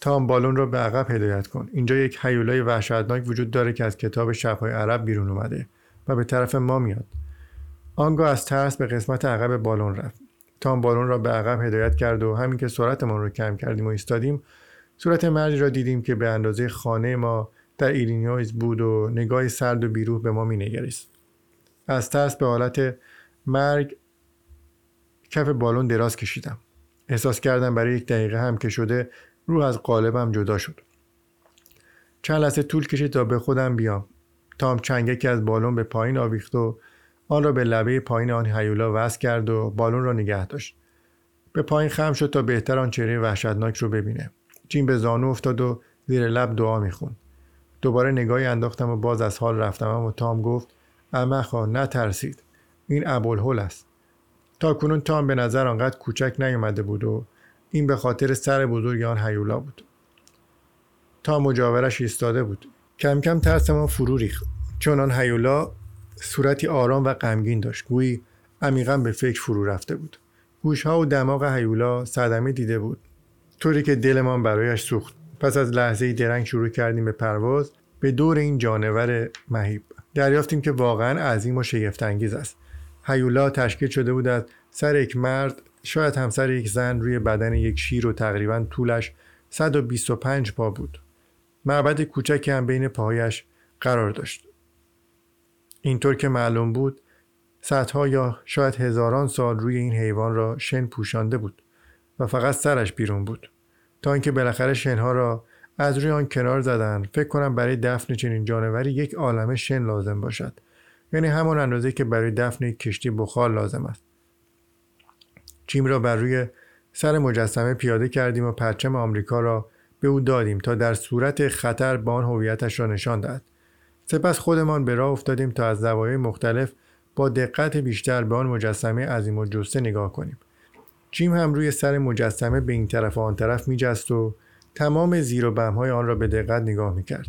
تام بالون را به عقب هدایت کن. اینجا یک هیولای وحشتناک وجود داره که از کتاب شبهای عرب بیرون اومده و به طرف ما میاد. آنگاه از ترس به قسمت عقب بالون رفت. تام بالون را به عقب هدایت کرد و همین که سرعتمان رو کم کردیم و ایستادیم صورت مردی را دیدیم که به اندازه خانه ما در ایلینویز بود و نگاه سرد و بیروح به ما مینگریست. از ترس به حالت مرگ کف بالون دراز کشیدم. احساس کردم برای یک دقیقه هم که شده روح از قالبم جدا شد. چند لحظه طول کشید تا به خودم بیام. تام چنگکی از بالون به پایین آویخت و آن را به لبه پایین آن هیولا وصل کرد و بالون را نگه داشت. به پایین خم شد تا بهتر آن چهره وحشتناک رو ببینه. جیم به زانو افتاد و زیر لب دعا می‌خوند. دوباره نگاهی انداختم و باز از حال رفتم و تام گفت امخا نترسید. این ابوالهول است. تا کنون تام به نظر آنقدر کوچک نیامده بود و این به خاطر سر بزرگ آن هیولا بود. تا مجاورش ایستاده بود. کم کم ترس ما فرو ریخت. چون آن هیولا صورتی آرام و غمگین داشت. گویی عمیقا به فکر فرو رفته بود. گوشها و دماغ هیولا صدمه دیده بود. طوری که دلمان برایش سوخت. پس از لحظه درنگ شروع کردیم به پرواز به دور این جانور مهیب. دریافتیم که واقعا عظیم و شگفتانگیز است. هیولا تشکیل شده بود از سر یک مرد شاید همسر یک زن روی بدن یک شیر و تقریبا طولش 125 پا بود. معبد کوچکی هم بین پاهایش قرار داشت. اینطور که معلوم بود صدها یا شاید هزاران سال روی این حیوان را شن پوشانده بود و فقط سرش بیرون بود. تا اینکه بالاخره شنها را از روی آن کنار زدن فکر کنم برای دفن چنین جانوری یک عالم شن لازم باشد. یعنی همان اندازه که برای دفن یک کشتی بخار لازم است. جیم را بر روی سر مجسمه پیاده کردیم و پرچم آمریکا را به او دادیم تا در صورت خطر به آن هویتش را نشان دهد. سپس خودمان به راه افتادیم تا از زوایای مختلف با دقت بیشتر به آن مجسمه عظیم و جسته نگاه کنیم. جیم هم روی سر مجسمه به این طرف و آن طرف میجست و تمام زیر و بمهای آن را به دقت نگاه می‌کرد.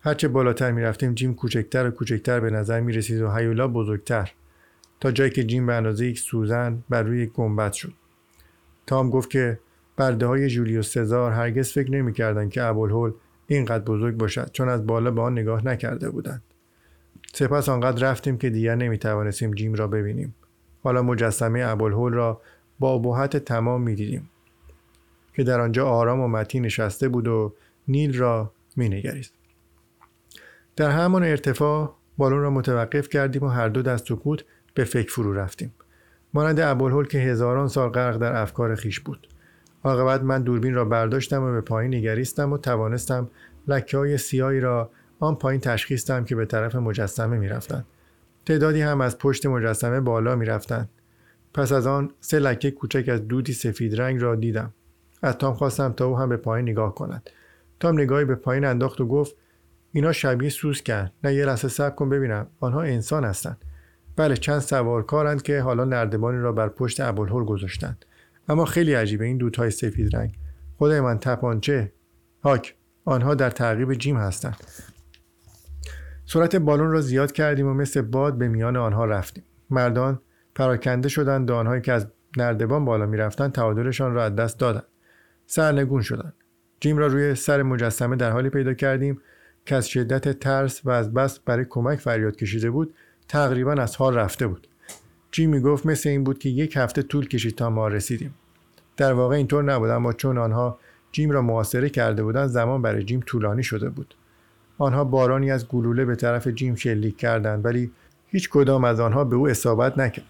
هرچه بالاتر می‌رفتیم جیم کوچکتر و کوچکتر به نظر می رسید و هیولا بزرگتر. تا جایی که جیم به اندازه یک سوزن بر روی یک گنبد شد. تام گفت که برده های جولیوس سزار هرگز فکر نمی‌کردند که ابوالهول اینقدر بزرگ باشد چون از بالا به آن نگاه نکرده بودند. سپس آنقدر رفتیم که دیگر نمی توانستیم جیم را ببینیم. حالا مجسمه ابوالهول را با ابهت تمام می دیدیم که در آنجا آرام و متی نشسته بود و نیل را می نگریست. در همان ارتفاع بالون را متوقف کردیم و هر دو دست سکوت به فکر فرو رفتیم. مانند ابوالهول که هزاران سال غرق در افکار خیش بود. عاقبت من دوربین را برداشتم و به پایین نگریستم و توانستم لکه های سیاهی را آن پایین تشخیص دهم که به طرف مجسمه می‌رفتند. تعدادی هم از پشت مجسمه بالا می‌رفتند. پس از آن سه لکه کوچک از دودی سفید رنگ را دیدم. از تام خواستم تا او هم به پایین نگاه کند. تام نگاهی به پایین انداخت و گفت اینا شبیه سوز کرد نه یه لحظه صبر کن ببینم. آنها انسان هستند. بله چند سوارکارند که حالا نردبانی را بر پشت ابوالهول گذاشتند. اما خیلی عجیبه این دوتای سفید رنگ. خدای من تپانچه. هاک آنها در تعقیب جیم هستند. سرعت بالون را زیاد کردیم و مثل باد به میان آنها رفتیم. مردان پراکنده شدند و آنهایی که از نردبان بالا می‌رفتند تعادلشان را از دست دادند. سرنگون شدند. جیم را روی سر مجسمه در حالی پیدا کردیم که از شدت ترس و از بس برای کمک فریاد کشیده بود تقریبا از حال رفته بود. جیم می گفت مثل این بود که یک هفته طول کشید تا ما رسیدیم. در واقع اینطور نبود اما چون آنها جیم را محاصره کرده بودند زمان برای جیم طولانی شده بود. آنها بارانی از گلوله به طرف جیم شلیک کردند ولی هیچ کدام از آنها به او اصابت نکرد.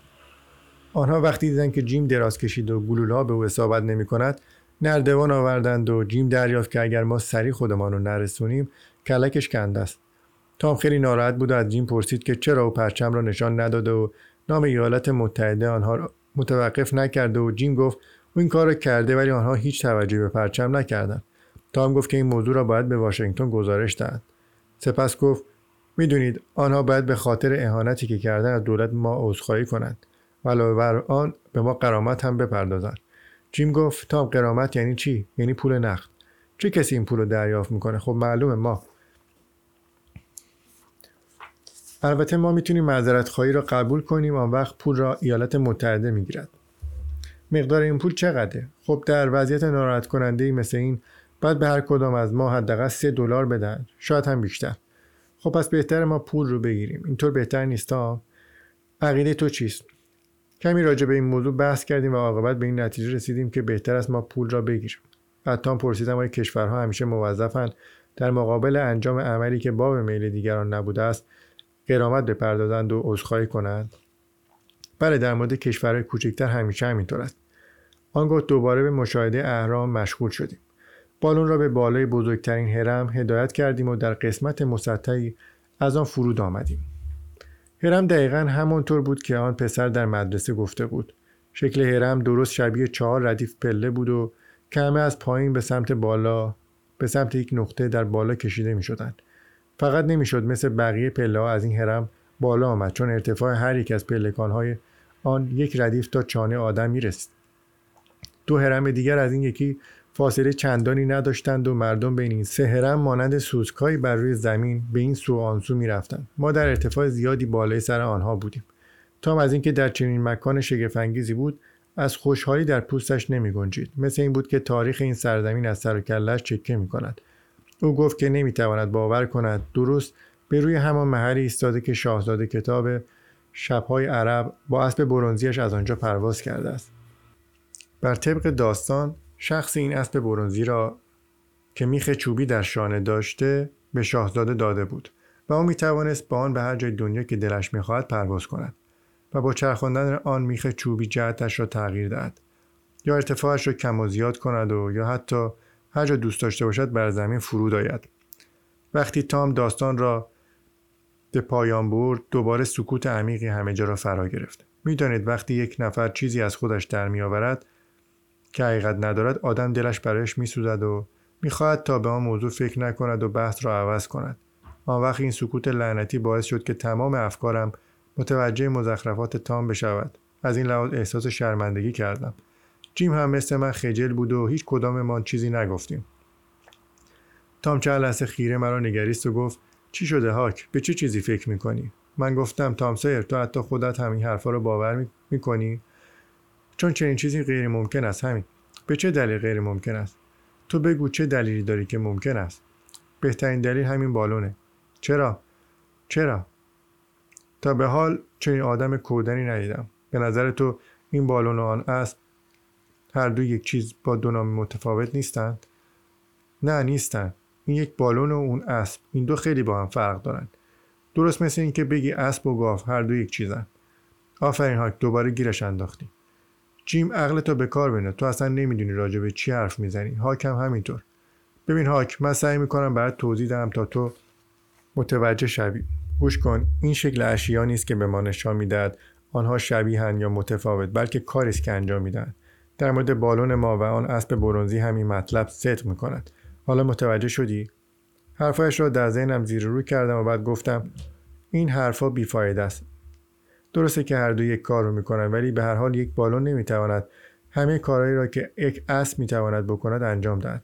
آنها وقتی دیدند که جیم دراز کشید و گلوله ها به او اصابت نمی کند نردوان آوردند و جیم دریافت که اگر ما سری خودمان رو نرسونیم کلکش کنده است. تام خیلی ناراحت بود و از جیم پرسید که چرا او پرچم را نشان نداده و نام ایالات متحده آنها را متوقف نکرده و جیم گفت او این کار را کرده ولی آنها هیچ توجهی به پرچم نکردند. تام گفت که این موضوع را باید به واشنگتن گزارش دهند. سپس گفت می‌دونید آنها باید به خاطر اهانتی که کردن از دولت ما عذرخواهی کنند. و علاوه بر آن به ما قرامت هم بپردازند. جیم گفت تام قرامت یعنی چی؟ یعنی پول نقد. چه کسی این پول رو دریافت می‌کنه؟ خب معلومه ما البته ما می‌تونیم معذرت خواهی را قبول کنیم آن وقت پول را ایالات متحده می‌گیرد. مقدار این پول چقدره؟ خب در وضعیت ناراحت کننده ای مثل این بعد به هر کدام از ما حداقل سه دلار بدن. شاید هم بیشتر. خب پس بهتر ما پول رو بگیریم. اینطور بهتر نیست ها عقیده تو چیست؟ کمی راجع به این موضوع بحث کردیم و عاقبت به این نتیجه رسیدیم که بهتر است ما پول را بگیریم. حتی پرسیدم آیا کشورها همیشه موظفند در مقابل انجام عملی که باب میل دیگران نبوده است قرامت بپردازند و عذرخواهی کنند. بله در مورد کشورهای کوچکتر همیشه همینطور است. آنگاه دوباره به مشاهده اهرام مشغول شدیم. بالون را به بالای بزرگترین هرم هدایت کردیم و در قسمت مسطحی از آن فرود آمدیم. هرم دقیقا همانطور بود که آن پسر در مدرسه گفته بود. شکل هرم درست شبیه چهار ردیف پله بود و کمه از پایین به سمت بالا به سمت یک نقطه در بالا کشیده می شدن. فقط نمی‌شد مثل بقیه پله ها از این هرم بالا آمد چون ارتفاع هر یک از پلکان های آن یک ردیف تا چانه آدم می رسید. دو هرم دیگر از این یکی فاصله چندانی نداشتند و مردم بین این سه هرم مانند سوزکایی بر روی زمین به این سو آن سو می‌رفتند ما در ارتفاع زیادی بالای سر آنها بودیم تام از اینکه در چنین مکان شگفانگیزی بود از خوشحالی در پوستش نمی گنجید. مثل این بود که تاریخ این سرزمین از سر و کلش چکه می کند. او گفت که نمی تواند باور کند درست به روی همان محلی ایستاده که شاهزاده کتاب شبهای عرب با اسب برونزیش از آنجا پرواز کرده است. بر طبق داستان شخص این اسب برونزی را که میخ چوبی در شانه داشته به شاهزاده داده بود و او می توانست با آن به هر جای دنیا که دلش می‌خواهد پرواز کند. و با چرخاندن آن میخ چوبی جهتش را تغییر دهد یا ارتفاعش را کم و زیاد کند و یا حتی هر جا دوست داشته باشد بر زمین فرود آید. وقتی تام داستان را به پایان برد دوباره سکوت عمیقی همه جا را فرا گرفت. می‌دانید وقتی یک نفر چیزی از خودش در میآورد که حقیقت ندارد آدم دلش برایش میسوزد و می‌خواهد تا به آن موضوع فکر نکند و بحث را عوض کند. آن وقت این سکوت لعنتی باعث شد که تمام افکارم متوجه مزخرفات تام بشود. از این لحاظ احساس شرمندگی کردم. جیم هم مثل من خجل بود و هیچ کدام چیزی نگفتیم. تام چند لحظه خیره مرا نگریست و گفت چی شده هاک؟ به چه چیزی فکر می‌کنی؟ من گفتم تام سایر تو حتی خودت همین حرفا رو باور می‌کنی؟ چون چنین چیزی غیر ممکن است همین. به چه دلیل غیر ممکن است؟ تو بگو چه دلیلی داری که ممکن است؟ بهترین دلیل همین بالونه. چرا؟ چرا؟ تا به حال چنین آدم کودنی ندیدم. به نظر تو این بالون آن اسب هر دو یک چیز با دو نام متفاوت نیستند. نه نیستند. این یک بالون و اون اسب. این دو خیلی با هم فرق دارند درست مثل اینکه بگی اسب و گاف هر دو یک چیزن. آفرین هاک دوباره گیرش انداختی. جیم عقل تو به کار بینه تو اصلا نمی‌دونی راجع به چی حرف می‌زنی. هاک هم همینطور. ببین هاک من سعی می‌کنم برات توضیح دهم تا تو متوجه شوی. گوش کن این شکل اشیا نیست که به ما نشان می‌دهد آنها شبیهن یا متفاوت بلکه کاری است که انجام میدن در مورد بالون ما و آن اسب برونزی همین مطلب صدق می‌کند. حالا متوجه شدی؟ حرفایش را در ذهنم زیر رو کردم و بعد گفتم این حرفا بیفاید است. درسته که هر دو یک کار رو می‌کنن ولی به هر حال یک بالون نمی‌تواند همه کارهایی را که یک اسب می‌تواند بکند انجام دهد.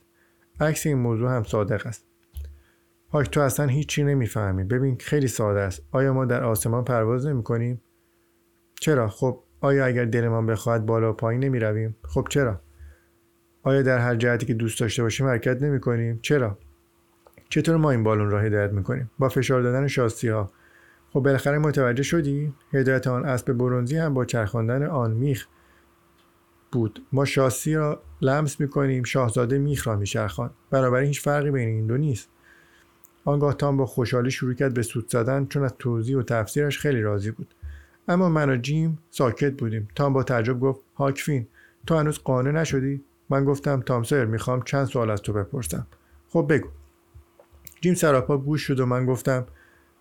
عکس این موضوع هم صادق است. هاک تو اصلا هیچی نمی‌فهمی. ببین خیلی ساده است. آیا ما در آسمان پرواز نمی کنیم؟ چرا؟ خب آیا اگر دلمان بخواهد بالا و پایین نمی رویم؟ خب چرا؟ آیا در هر جهتی که دوست داشته باشیم حرکت نمی کنیم؟ چرا؟ چطور ما این بالون را هدایت می کنیم با فشار دادن شاسی ها خب بالاخره متوجه شدی؟ هدایت آن اسب برونزی هم با چرخاندن آن میخ بود. ما شاسی را لمس می کنیم شاهزاده میخ را میچرخان بنابراین هیچ فرقی بین این دو نیست. آنگاه تام با خوشحالی شروع کرد به سود زدن چون از توضیح و تفسیرش خیلی راضی بود. اما من و جیم ساکت بودیم. تام با تعجب گفت هاکفین تو هنوز قانع نشدی؟ من گفتم تام سر می‌خوام چند سوال از تو بپرسم. خب بگو. جیم سراپا گوش شد و من گفتم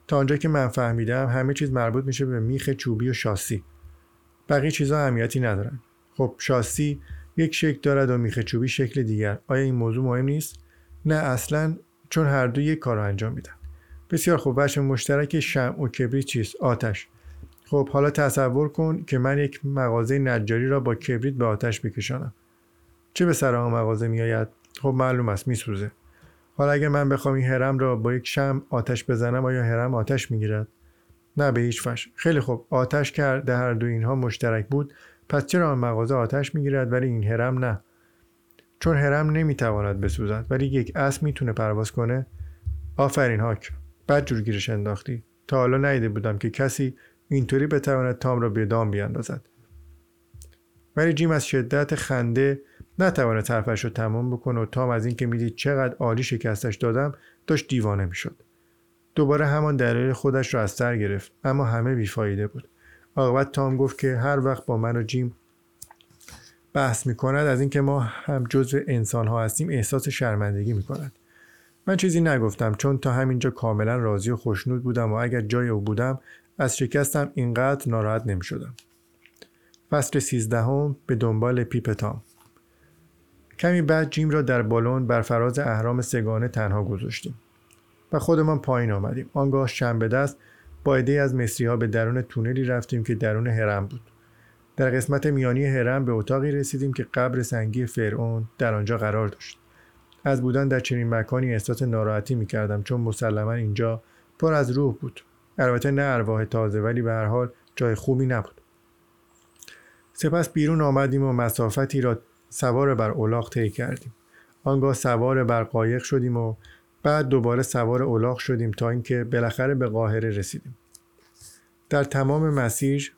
تا آنجا که من فهمیدم همه چیز مربوط میشه به میخ چوبی و شاسی. بقیه چیزها اهمیتی ندارن. خب شاسی یک شکل دارد و میخ چوبی شکل دیگر. آیا این موضوع مهم نیست؟ نه اصلا چون هر دو یک کار رو انجام میدن. بسیار خوب وجه مشترک شم و کبریت چیست؟ آتش. خب حالا تصور کن که من یک مغازه نجاری را با کبریت به آتش بکشانم چه به سر آن مغازه میآید؟ خب معلوم است میسوزه. حالا اگر من بخوام این هرم را با یک شم آتش بزنم آیا هرم آتش می‌گیرد؟ نه به هیچ فش خیلی خوب. آتش کرده هر دو اینها مشترک بود. پس چرا آن مغازه آتش می‌گیرد ولی این هرم نه؟ چون هرم نمی‌تواند بسوزد ولی یک اسب می‌تونه پرواز کنه. آفرین هاک بد جور گیرش انداختی. تا حالا ندیده بودم که کسی اینطوری بتواند تام را به دام بیاندازد. ولی جیم از شدت خنده نتواند حرفش رو تمام بکنه و تام از اینکه می‌دید چقدر عالی شکستش دادم داشت دیوانه می‌شد. دوباره همان دلیل خودش را از سر گرفت اما همه بیفایده بود. عاقبت تام گفت که هر وقت با من و جیم بحث می کند از اینکه ما هم جزو انسان ها هستیم احساس شرمندگی می کند. من چیزی نگفتم چون تا همینجا کاملا راضی و خوشنود بودم و اگر جای او بودم از شکستم اینقدر ناراحت نمی شدم. فصل سیزدهم به دنبال پیپ تام. کمی بعد جیم را در بالون بر فراز اهرام سگانه تنها گذاشتیم و خودمان پایین آمدیم. آنگاه شنبه دست با عده از مصری ها به درون تونلی رفتیم که درون هرم بود. در قسمت میانی هرم به اتاقی رسیدیم که قبر سنگی فرعون در آنجا قرار داشت. از بودن در چنین مکانی احساس ناراحتی می کردم چون مسلما اینجا پر از روح بود. البته نه ارواح تازه ولی به هر حال جای خوبی نبود. سپس بیرون آمدیم و مسافتی را سوار بر اولاغ طی کردیم. آنگاه سوار بر قایق شدیم و بعد دوباره سوار اولاغ شدیم تا اینکه بالاخره به قاهره رسیدیم. در تمام مسیر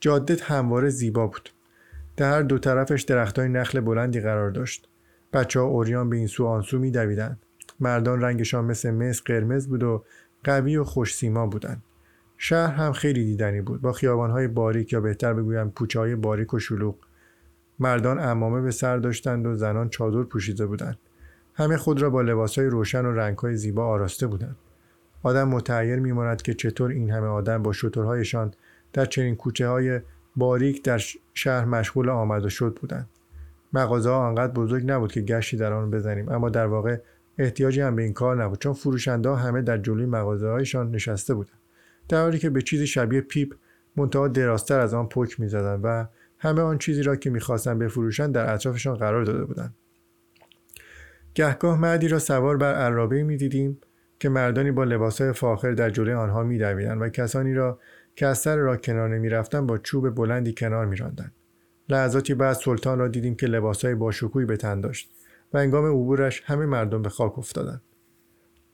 جاده همواره زیبا بود. در هر دو طرفش درختای نخل بلندی قرار داشت. بچه ها اوریان به این سو آنسو می دویدن. مردان رنگشان مثل مس قرمز بود و قوی و خوش سیما بودند. شهر هم خیلی دیدنی بود. با خیابانهای باریک یا بهتر بگویم کوچه های باریک و شلوغ. مردان امامه به سر داشتند و زنان چادر پوشیده بودند. همه خود را با لباسهای روشن و رنگهای زیبا آراسته بودند. آدم متعیر میماند که چطور این همه آدم با شترهایشان در چنین کوچه های باریک در شهر مشغول آمد و شد بودند. مغازه آنقدر بزرگ نبود که گشتی در آن بزنیم اما در واقع احتیاجی هم به این کار نبود چون فروشنده همه در جلوی مغازه هایشان نشسته بودند در حالی که به چیزی شبیه پیپ منتها دراستر از آن پک می‌زدند و همه آن چیزی را که می‌خواستند بفروشند در اطرافشان قرار داده بودند گهگاه مردی را سوار بر عرابه می‌دیدیم که مردانی با لباسهای فاخر در جلوی آنها میدویدند و کسانی را که از سر را کنار نمی‌رفتند با چوب بلندی کنار میراندند. لحظاتی بعد سلطان را دیدیم که لباسهای باشکوهی به تن داشت. و انگام عبورش همه مردم به خاک افتادند.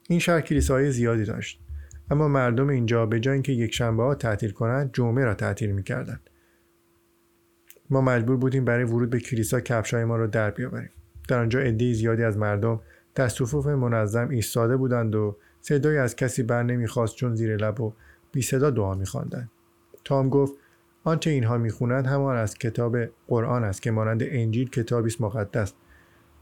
این شهر کلیساهای زیادی داشت. اما مردم اینجا به جای اینکه یک شنبه ها تعطیل کنند جمعه را تعطیل می‌کردند. ما مجبور بودیم برای ورود به کلیسا کفشای ما را در بیاوریم. در آنجا عده زیادی از مردم در صفوف منظم ایستاده بودند و صدایی از کسی بر نمی‌خواست چون زیر لب و بی صدا دعا میخواندند. تام گفت آنچه اینها می‌خوانند همان از کتاب قرآن است که مانند انجیل کتابی است مقدس.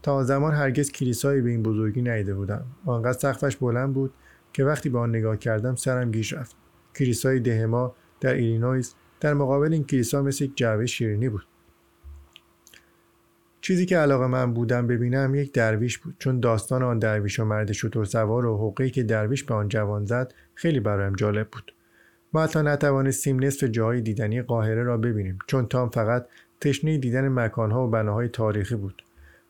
تا آن زمان هرگز کلیسایی به این بزرگی ندیده بودم آنقدر سقفش بلند بود که وقتی به آن نگاه کردم سرم گیج رفت. کلیسای ده ما در ایلینویس در مقابل این کلیسا مثل یک جعبه شیرینی بود. چیزی که علاقه‌مند بودم ببینم یک درویش بود چون داستان آن درویش و مرد شترسوار و حقه‌ای که درویش به آن جوان زد خیلی برایم جالب بود. ما حتی نتوانستیم نصف جاهای دیدنی قاهره را ببینیم چون تام فقط تشنه دیدن مکانها و بناهای تاریخی بود.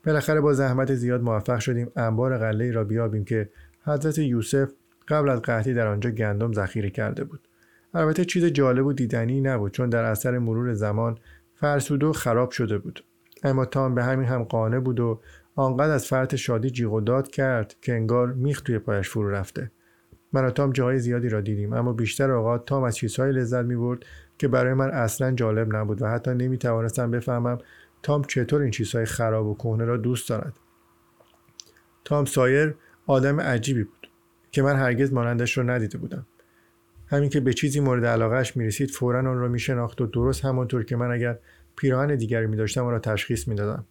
بالاخره با زحمت زیاد موفق شدیم انبار قله را بیابیم که حضرت یوسف قبل از قحطی در آنجا گندم ذخیره کرده بود. البته چیز جالب و دیدنی نبود چون در اثر مرور زمان فرسوده و خراب شده بود. اما تام به همین هم قانع بود و آنقدر از فرط شادی جیغ و داد کرد که انگار میخ توی پایش فرو رفته. من و تام جاهای زیادی را دیدیم اما بیشتر اوقات تام از چیزهایی لذت می‌برد که برای من اصلا جالب نبود و حتی نمی‌توانستم بفهمم تام چطور این چیزهای خراب و کهنه را دوست دارد؟ تام سایر آدم عجیبی بود که من هرگز مانندش را ندیده بودم. همین که به چیزی مورد علاقهش می‌رسید فورا آن را میشناخت و درست همانطور که من اگر پیراهن دیگری می داشتم آن را تشخیص می‌دادم.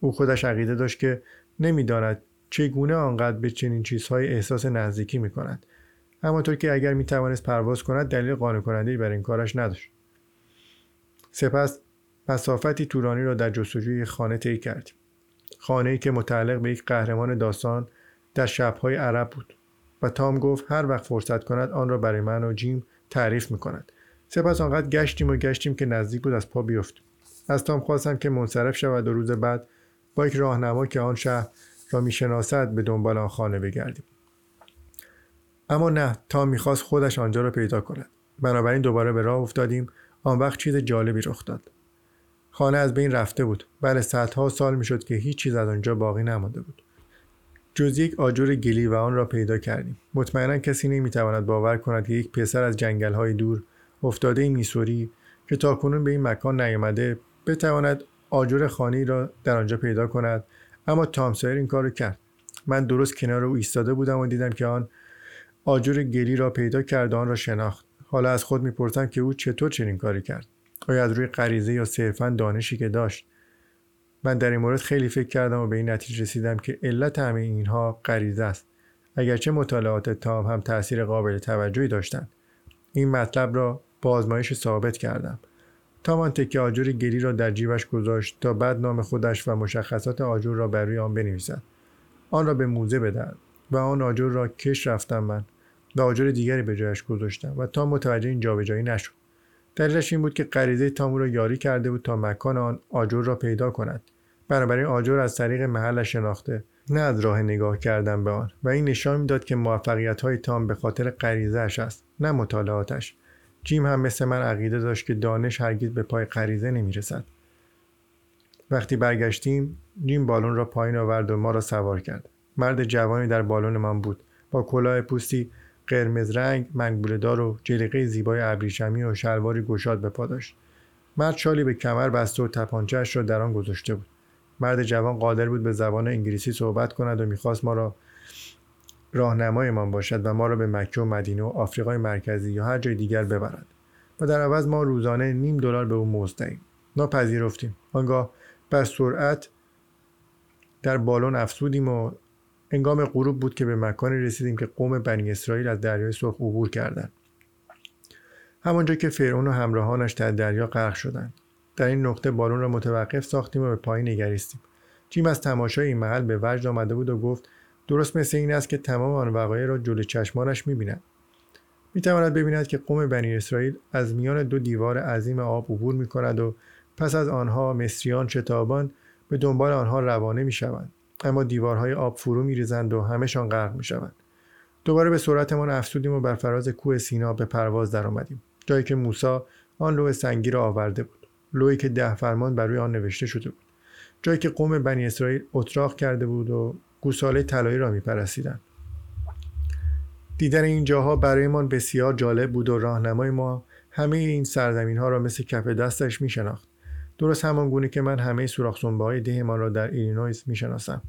او خودش عقیده داشت که نمی‌داند چگونه آنقدر به چنین چیزهای احساس نزدیکی می کند همانطور که اگر می توانست پرواز کند دلیل قانع کننده بر این کارش نداشت. سپس مسافتی تورانی را در جستجوی خانه طی کردیم. خانه ای که متعلق به یک قهرمان داستان در شبهای عرب بود. و تام گفت هر وقت فرصت کند آن را برای من و جیم تعریف می کند سپس آنقدر گشتیم و گشتیم که نزدیک بود از پا بیفتیم. از تام خواستم که منصرف شود و روز بعد با یک راهنما که آن شهر را می‌شناسد به دنبال آن خانه بگردیم. اما نه تام می‌خواست خودش آنجا را پیدا کند. بنابراین دوباره به راه افتادیم. آن وقت چیز جالبی رخ داد. خانه از بین رفته بود. بله صدها سال می‌شد که هیچ چیز از آنجا باقی نمانده بود. جز یک آجر گلی و آن را پیدا کردیم. مطمئنا کسی نمی‌تواند باور کند که یک پسر از های دور افتاده میسوری که تاکنون به این مکان نیامده بتواند آجر خانی را در آنجا پیدا کند. اما تامسایر این کار را کرد. من درست کنار او ایستاده بودم و دیدم که آن آجر گلی را پیدا کرد و آن را شناخت. حالا از خود می‌پرسم که او چطور چنین کاری کرد. آیا از روی غریزه یا صرفا دانشی که داشت؟ من در این مورد خیلی فکر کردم و به این نتیجه رسیدم که علت همه اینها غریزه است. اگرچه مطالعات تام هم تاثیر قابل توجهی داشتند. این مطلب را با آزمایش ثابت کردم. تام آن تکه آجر گلی را در جیبش گذاشت تا بعد نام خودش و مشخصات آجر را بر روی آن بنویسد. آن را به موزه بدهد و آن آجر را کش رفتم من و آجر دیگری به جایش گذاشتم و تا متوجه این جابجایی نشد. دلیلش این بود که غریزه تامو را یاری کرده بود تا مکان آن آجر را پیدا کند. بنابراین آجر از طریق محلش شناخته نه از راه نگاه کردن به آن. و این نشان می‌داد که موفقیت های تام به خاطر غریزهاش است نه مطالعاتش. جیم هم مثل من عقیده داشت که دانش هرگز به پای غریزه نمی‌رسد. وقتی برگشتیم جیم بالون را پایین آورد و ما را سوار کرد. مرد جوانی در بالون من بود. با کلاه پوستی قرمز رنگ دار و جلیقه زیبای ابریشمی و شلواری گشاد به پا داشت. مرد شالی به کمر بسته و تپانچهاش را در آن گذاشته بود. مرد جوان قادر بود به زبان انگلیسی صحبت کند و می‌خواست ما را راهنمایمان باشد و ما را به مکه و مدینه و آفریقای مرکزی یا هر جای دیگر ببرد. و در عوض ما روزانه نیم دلار به او مزد دهیم. ناپذیرفتیم. آنگاه بر سرعت در بالون افسودیم و انگام غروب بود که به مکانی رسیدیم که قوم بنی اسرائیل از دریای سرخ عبور کردند. همانجا که فرعون و همراهانش در دریا غرق شدند. در این نقطه بالون را متوقف ساختیم و به پایین نگریستیم. جیم از تماشای این محل به وجد آمده بود و گفت درست مثل این است که تمام آن وقایع را جلو چشمانش می‌بیند می‌تواند ببیند که قوم بنی اسرائیل از میان دو دیوار عظیم آب عبور می کند و پس از آنها مصریان شتابان به دنبال آنها روانه می شوند. اما دیوارهای آب فرو می ریزند و همهشان غرق می شوند. دوباره به سرعتمان افسودیم و بر فراز کوه سینا به پرواز درآمدیم جایی که موسی آن لوح سنگی را آورده بود لوحی که ده فرمان بر روی آن نوشته شده بود جایی که قوم بنی اسرائیل اتراق کرده بود و گوساله طلایی را میپرستیدند دیدن این جاها برایمان بسیار جالب بود و راهنمای ما همه این سرزمین ها را مثل کف دستش می شناخت. درست همان گونه که من همه سوراخ های ده‌مان را در ایلینویز می شناسم.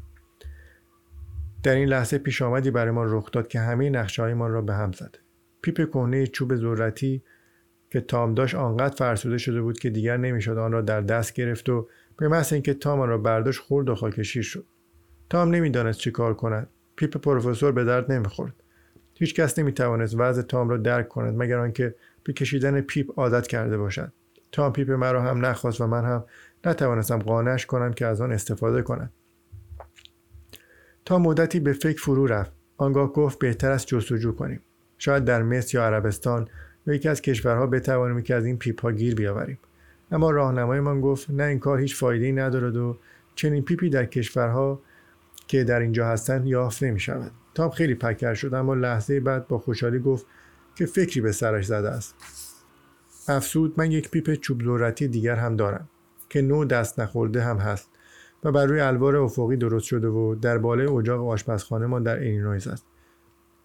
در این لحظه پیش آمدی برای ما رخ داد که همه نقشه‌های ما را به هم زد. پیپ کهنه چوب ذرتی که تام داشت آنقدر فرسوده شده بود که دیگر نمی‌شد آن را در دست گرفت و به محض اینکه تام آن را برداشت خورد و خاکشیر شد تام نمی‌دانست چه کار کند پیپ پروفسور به درد نمی‌خورد هیچ کس نمی‌توانست وضع تام را درک کند مگر آنکه به کشیدن پیپ عادت کرده باشد تام پیپ مرا هم نخواست و من هم نتوانستم قانعش کنم که از آن استفاده کند تام مدتی به فکر فرو رفت. آنگاه گفت بهتر است جستجو کنیم. شاید در مصر یا عربستان یا یکی از کشورها بتوانیم یکی از این پیپ ها گیر بیاوریم. اما راهنمایمان گفت نه این کار هیچ فایده ای ندارد و چنین پیپی در کشورهایی که در اینجا هستند یافت نمی شود تام خیلی پکر شد اما لحظه‌ای بعد با خوشحالی گفت که فکری به سرش زده است. افزود من یک پیپ چوب ذرتی دیگر هم دارم که نو دست نخورده هم هست و بر روی الوار افقی درست شده و در بالای اجاق آشپزخانه ما در ایلینویز است.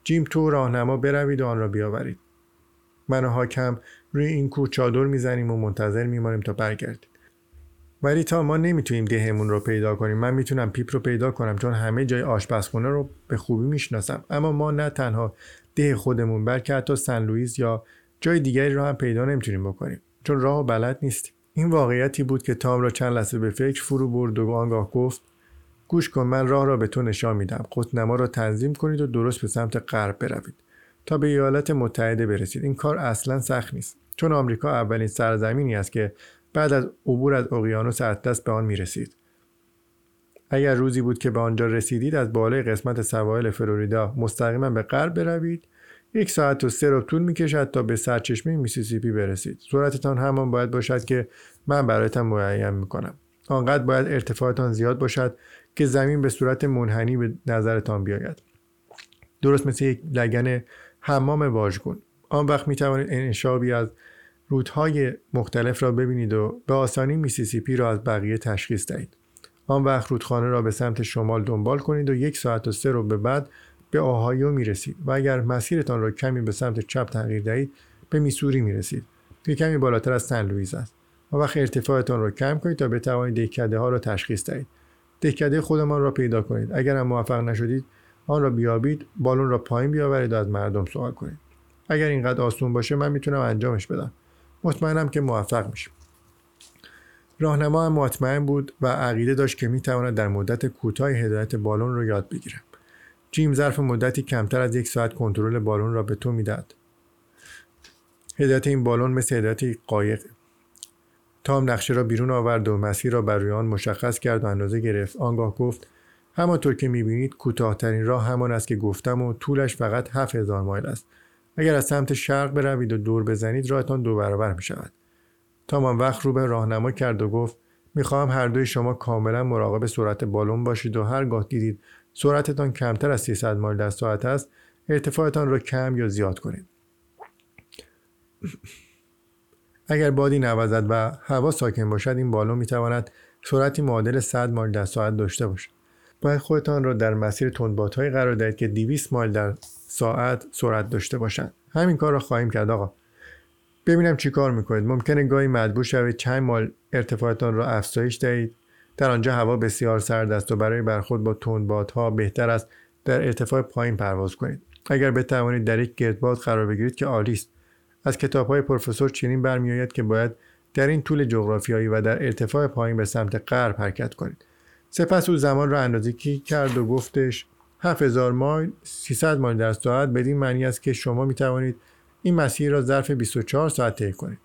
جیم تو و راهنما بروید و آن را بیاورید. من و هاک هم روی این کوه چادر می‌زنیم و منتظر میمانیم تا برگردیم. ولی تام ما نمی‌تونیم ده‌مون رو پیدا کنیم من می‌تونم پیپ رو پیدا کنم چون همه جای آشپزخونه رو به خوبی می‌شناسم. اما ما نه تنها ده خودمون بلکه حتی سن لوئیس یا جای دیگری رو هم پیدا نمی‌تونیم بکنیم چون راه و بلد نیستیم. این واقعیتی بود که تام را چند لحظه به فکر فرو برد و آنگاه گفت گوش کن من راه را به تو نشان میدم. قطنما را تنظیم کنید و درست به سمت غرب بروید تا به ایالات متحده برسید. این کار اصلا سخت نیست چون آمریکا اولین سرزمینی است که بعد از عبور از اقیانوس اطلس به آن می رسید. اگر روزی بود که به آنجا رسیدید از بالای قسمت سواحل فلوریدا مستقیما به غرب بروید یک ساعت و سه ربع طول می کشد تا به سرچشمه میسیسیپی برسید. سرعتتان همان باید باشد که من برایتان معین می کنم آنقدر باید ارتفاعتان زیاد باشد که زمین به صورت منحنی به نظرتان بیاید. درست مثل یک لگن حمام واژگون. آن وقت می توانید انشعابی از رودهای مختلف را ببینید و به آسانی میسیسیپی را از بقیه تشخیص دهید. آن وقت رودخانه را به سمت شمال دنبال کنید و یک ساعت و سه ربع به بعد به آهایو می رسید و اگر مسیرتان را کمی به سمت چپ تغییر دهید به میسوری می رسید که کمی بالاتر از سن لوئیس است. و وقت ارتفاعتان را کم کنید تا بتوانید دهکده ها را تشخیص دهید. دهکده خودمان را پیدا کنید. اگر هم موفق نشدید آن را بیابید بالون را پایین بیاورید و از مردم سوال کنید. اگر اینقدر آسون باشه من می‌تونم انجامش بدم. مطمئنم که موفق میشم. راهنما هم مطمئن بود و عقیده داشت که می‌تواند در مدت کوتاه هدایت بالون را یاد بگیرم جیم ظرف مدتی کمتر از یک ساعت کنترل بالون را به تو می‌داد هدایت این بالون مثل هدایت قایق. تام نقشه را بیرون آورد و مسیر را بر روی آن مشخص کرد و اندازه گرفت. آنگاه گفت همانطور که می‌بینید کوتاهترین راه همان است که گفتم و طولش فقط هفت هزار مایل است. اگر از سمت شرق بروید و دور بزنید راهتان دو برابر می شود تام آن وقت رو به راهنما کرد و گفت می‌خواهم هر دوی شما کاملا مراقب سرعت بالون باشید و هرگاه دیدید سرعتتان کمتر از 300 مایل در ساعت است. ارتفاعتان را کم یا زیاد کنید. اگر بادی نوزد و هوا ساکن باشد این بالون می‌تواند سرعتی معادل 100 مایل در ساعت داشته باشد. باید خودتان را در مسیر تندبادهایی قرار دهید که 200 مایل در ساعت سرعت داشته باشند. همین کار را خواهیم کرد آقا. ببینم چی کار می‌کنید. ممکنه گاهی مدبور شوید چند مال ارتفاعتان را افزایش دهید. در آنجا هوا بسیار سرد است و برای برخورد با تندبادها بهتر است در ارتفاع پایین پرواز کنید. اگر بتوانید در یک گردباد قرار بگیرید که عالی است. از کتاب های پروفسور چنین برمیآید که باید در این طول جغرافیایی و در ارتفاع پایین به سمت غرب حرکت کنید. سپس او زمان را اندازه‌گیری کرد و گفتش 7000 مایل 300 مایل در ساعت بدین معنی است که شما می توانید این مسیر را ظرف 24 ساعت طی کنید.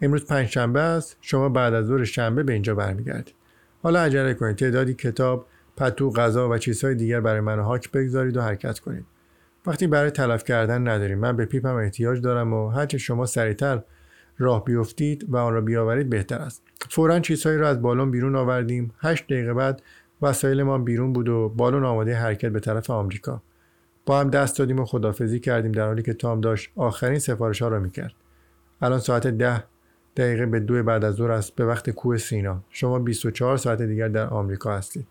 امروز پنج شنبه است. شما بعد از ظهر شنبه به اینجا برمیگردید. حالا عجله کنید. تعدادی کتاب پتو غذا و چیزهای دیگر برای من هاک بگذارید و حرکت کنید. وقتی برای تلف کردن نداریم. من به پیپم احتیاج دارم و هرچه شما سریعتر راه بیفتید و آن را بیاورید بهتر است. فورا چیزهایی را از بالون بیرون آوردیم. هشت دقیقه بعد وسایل ما بیرون بود و بالون آماده حرکت به طرف آمریکا. با هم دست دادیم و خدافزی کردیم در حالی که تام داشت آخرین سفارش ها را می‌کرد. الان ساعت ده دقیقه به دو بعد از ظهر است به وقت کوه سینا. شما 24 ساعت دیگر در آمریکا هستید.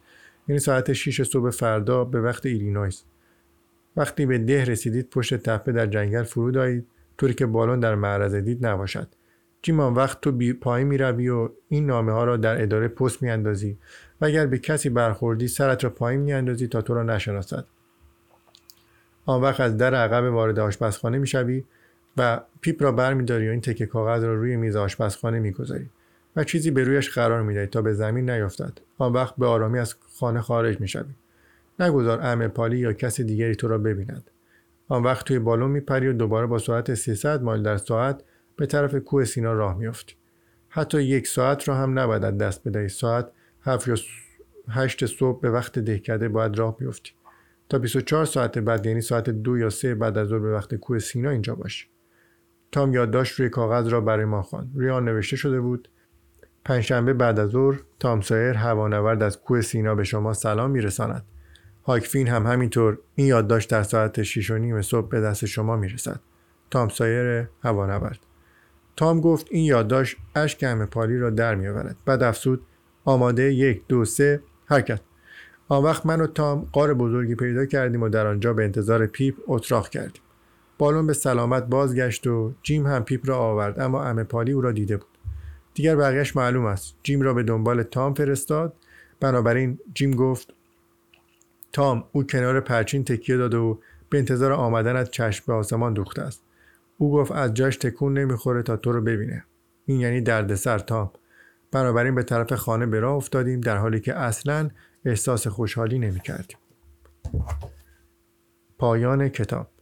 یعنی ساعت 6 صبح فردا به وقت ایلینویس. وقتی به ده رسیدید پشت تپه در جنگل فرود آیید. طوری که بالون در معرض دید نباشد. جیم آن وقت تو به پایین می روی و این نامه ها را در اداره پست می اندازی و اگر به کسی برخوردی سرت را پایین می اندازی تا تو را نشناسد. آن وقت از در عقب وارد آشپزخانه می شوی و پیپ را بر می داری و این تکه کاغذ را روی میز آشپزخانه می گذاری و چیزی به رویش قرار می دهی تا به زمین نیفتد آن وقت به آرامی از خانه خارج می شوی نگذار ام پالی یا کسی دیگری تو را ببیند. آن وقت توی بالون میپری و دوباره با سرعت 300 مایل در ساعت به طرف کوه سینا راه میافتی. حتی یک ساعت را هم نباید دست بدهی. ساعت هفت یا هشت صبح به وقت دهکده باید راه بیفتی. تا 24 ساعت بعد یعنی ساعت دو یا سه بعد از ظهر به وقت کوه سینا اینجا باشی تام یادداشت روی کاغذ را برای ما خواند. روی آن نوشته شده بود پنجشنبه بعد از ظهر تام سایر هوانورد از کوه سینا به شما سلام میرساند. هاکفین هم همینطور این یادداشت در ساعت 6 و نیم صبح به دست شما می‌رسد. تام سایر هوانورد. تام گفت این یادداشت اشک همه پالی را در میآورد. بعد افسود آماده یک دو سه حرکت. آن وقت من و تام غار بزرگی پیدا کردیم و در آنجا به انتظار پیپ اتراق کردیم. بالون به سلامت بازگشت و جیم هم پیپ را آورد اما عمه پالی او را دیده بود. دیگر بقیهش معلوم است. جیم را به دنبال تام فرستاد. بنابراین جیم گفت تام او کنار پرچین تکیه داده و به انتظار آمدنت چشم به آسمان دوخته است. او گفت از جاش تکون نمی‌خوره تا تو رو ببینه. این یعنی دردسر تام. بنابراین به طرف خانه به راه افتادیم در حالی که اصلا احساس خوشحالی نمی کردیم. پایان کتاب